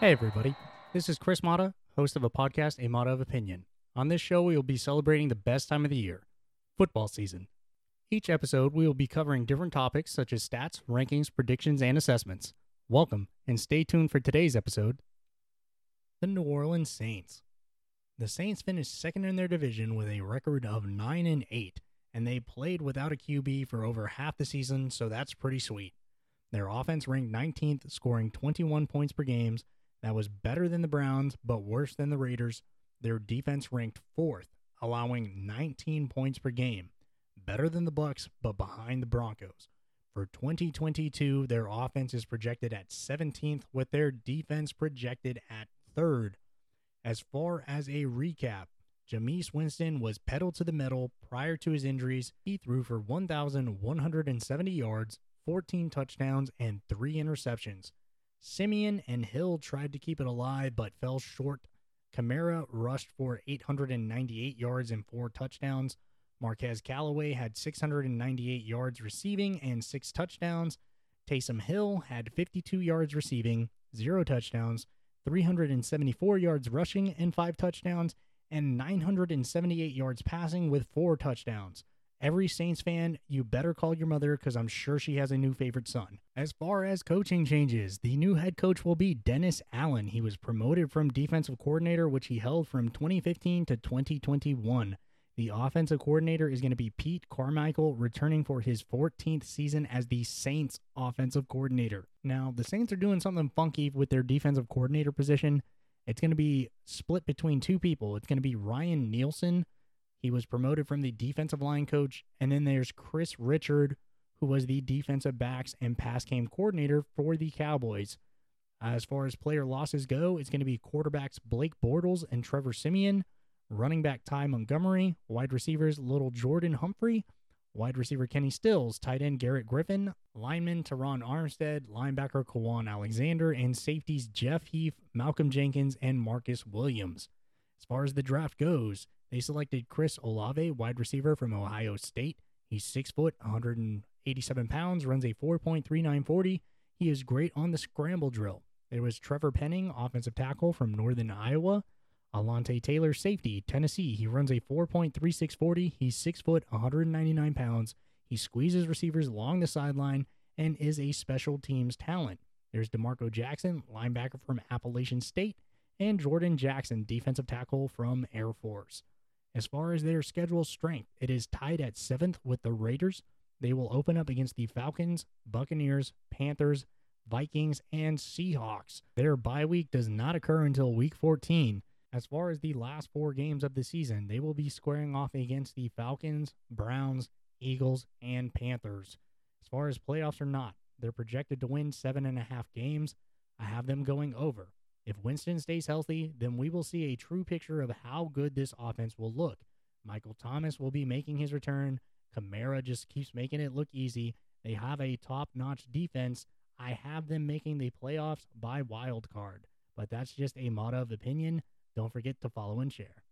Hey, everybody. This is Chris Mata, host of a podcast, A Mata of Opinion. On this show, we will be celebrating the best time of the year football season. Each episode, we will be covering different topics such as stats, rankings, predictions, and assessments. Welcome, and stay tuned for today's episode The New Orleans Saints. The Saints finished second in their division with a record of 9 and 8, and they played without a QB for over half the season, so that's pretty sweet. Their offense ranked 19th, scoring 21 points per game. That was better than the Browns, but worse than the Raiders. Their defense ranked fourth, allowing 19 points per game. Better than the Bucks, but behind the Broncos. For 2022, their offense is projected at 17th, with their defense projected at third. As far as a recap, Jameis Winston was pedal to the metal prior to his injuries. He threw for 1,170 yards, 14 touchdowns, and three interceptions. Siemian and Hill tried to keep it alive but fell short. Kamara rushed for 898 yards and four touchdowns. Marquez Callaway had 698 yards receiving and six touchdowns. Taysom Hill had 52 yards receiving, zero touchdowns, 374 yards rushing and five touchdowns, and 978 yards passing with four touchdowns. Every Saints fan, you better call your mother because I'm sure she has a new favorite son. As far as coaching changes, the new head coach will be Dennis Allen. He was promoted from defensive coordinator, which he held from 2015 to 2021. The offensive coordinator is going to be Pete Carmichael, returning for his 14th season as the Saints offensive coordinator. Now, the Saints are doing something funky with their defensive coordinator position. It's going to be split between two people. It's going to be Ryan Nielsen he was promoted from the defensive line coach. And then there's Kris Richard, who was the defensive backs and pass game coordinator for the Cowboys. As far as player losses go, it's going to be quarterbacks Blake Bortles and Trevor Siemian, running back Ty Montgomery, wide receivers Little Jordan Humphrey, wide receiver Kenny Stills, tight end Garrett Griffin, lineman Terron Armstead, linebacker Kwon Alexander, and safeties Jeff Heath, Malcolm Jenkins, and Marcus Williams. As far as the draft goes, they selected Chris Olave, wide receiver from Ohio State. He's six foot, 187 pounds, runs a 4.3940. He is great on the scramble drill. There was Trevor Penning, offensive tackle from Northern Iowa. Alontae Taylor, safety, Tennessee. He runs a 4.3640. He's six foot, 199 pounds. He squeezes receivers along the sideline and is a special teams talent. There's D'Marco Jackson, linebacker from Appalachian State, and Jordan Jackson, defensive tackle from Air Force. As far as their schedule strength, it is tied at seventh with the Raiders. They will open up against the Falcons, Buccaneers, Panthers, Vikings, and Seahawks. Their bye week does not occur until week 14. As far as the last four games of the season, they will be squaring off against the Falcons, Browns, Eagles, and Panthers. As far as playoffs or not, they're projected to win seven and a half games. I have them going over. If Winston stays healthy, then we will see a true picture of how good this offense will look. Michael Thomas will be making his return. Kamara just keeps making it look easy. They have a top notch defense. I have them making the playoffs by wild card, but that's just a Mata of opinion. Don't forget to follow and share.